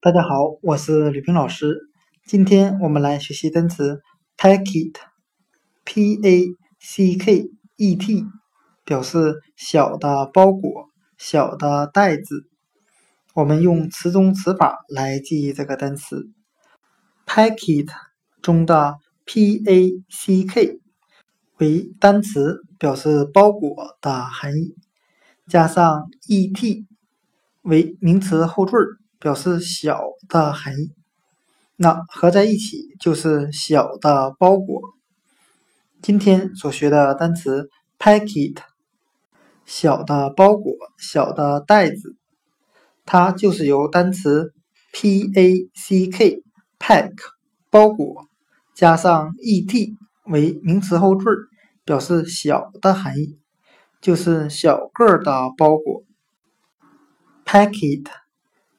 大家好，我是吕平老师。今天我们来学习单词 packet，p a c k e t，表示小的包裹、小的袋子。我们用词中词法来记忆这个单词 packet 中的 p a c k 为单词，表示包裹的含义，加上 e t 为名词后缀。表示小的含义，那合在一起就是小的包裹。今天所学的单词 packet，小的包裹、小的袋子，它就是由单词 p a c k pack 包裹加上 e t 为名词后缀，表示小的含义，就是小个儿的包裹 packet。